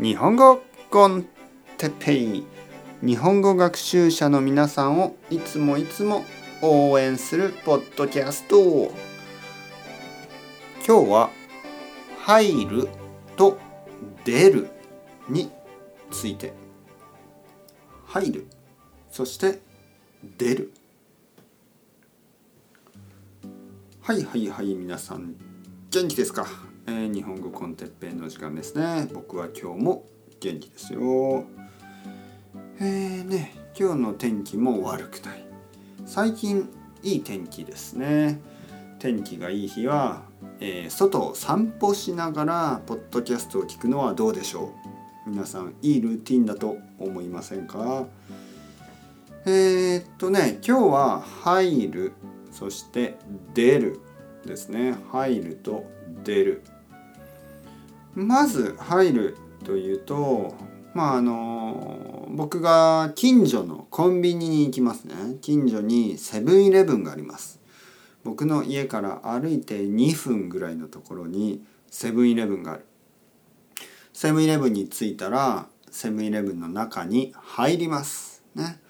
日本語コンテペイ。日本語学習者の皆さんをいつもいつも応援するポッドキャスト。今日は「入る」と「出る」について。入る。そして出る。はいはいはい皆さん。元気ですか、えー、日本語コンテッペイの時間ですね。僕は今日も元気ですよ。えーね今日の天気も悪くない。最近いい天気ですね。天気がいい日は、えー、外を散歩しながらポッドキャストを聞くのはどうでしょう。皆さんいいルーティンだと思いませんか？えー、っとね今日は入るそして出る。ですね。入ると出る。まず入るというとまああの僕が近所のコンビニに行きますね。近所にセブンイレブンがあります。僕の家から歩いて2分ぐらいのところにセブンイレブンがある。セブンイレブンに着いたらセブンイレブンの中に入ります。ね。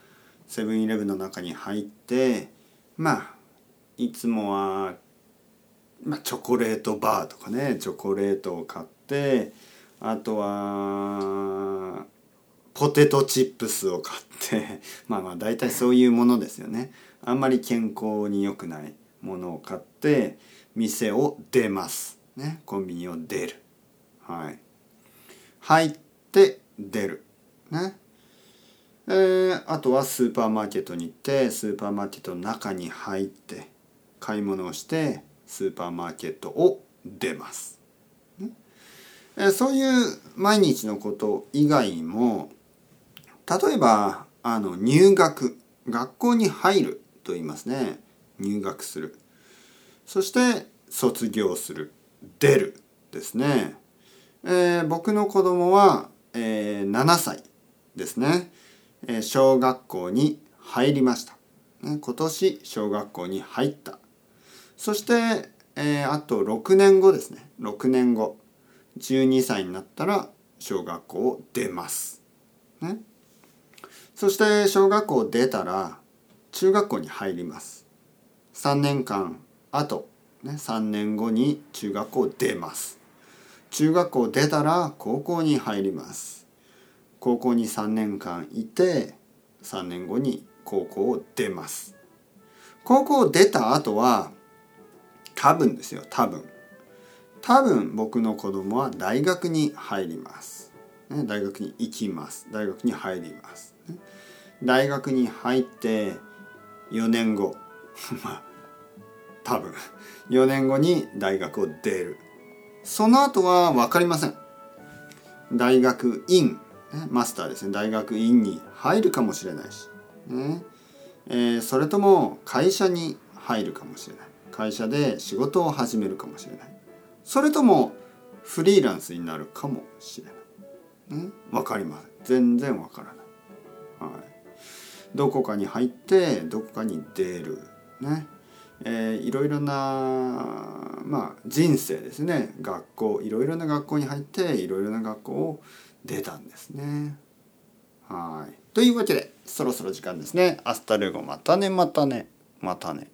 セブンイレブンの中に入ってまあいつもは、まあ、チョコレートバーとかねチョコレートを買ってあとはポテトチップスを買って まあまあ大体そういうものですよね。あんまり健康に良くないものを買って店を出ますね。コンビニを出る。はい。入って出るね。えー、あとはスーパーマーケットに行ってスーパーマーケットの中に入って買い物をしてスーパーマーケットを出ます。そういう毎日のこと以外にも例えばあの入学学校に入ると言いますね。入学する。そして卒業する。出るですね、えー、僕の子供は、えー、7歳ですね、えー、小学校に入りました、ね、今年小学校に入った。そして、えー、あと6年後ですね6年後12歳になったら小学校を出ます。ね、そして小学校を出たら中学校に入ります。3年間あと、ね、3年後に中学校を出ます。中学校を出たら高校に入ります。高校に3年間いて3年後に高校を出ます。高校を出た後は多分ですよ多分。多分僕の子供は大学に入ります、ね、大学に行きます。大学に入ります、ね、大学に入って4年後。まあ多分。4年後に大学を出る。その後は分かりません。大学院、ね、マスターですね。大学院に入るかもしれないし、ね。えー、それとも会社に入るかもしれない。会社で仕事を始めるかもしれない。それともフリーランスになるかもしれない、ね、分かりません。全然分からない、はい、どこかに入ってどこかに出る。ね。えー、いろいろなまあ人生ですね。学校。いろいろな学校に入っていろいろな学校を出たんですね。はい。というわけでそろそろ時間ですね。アスタルゴまたねまたねまたね。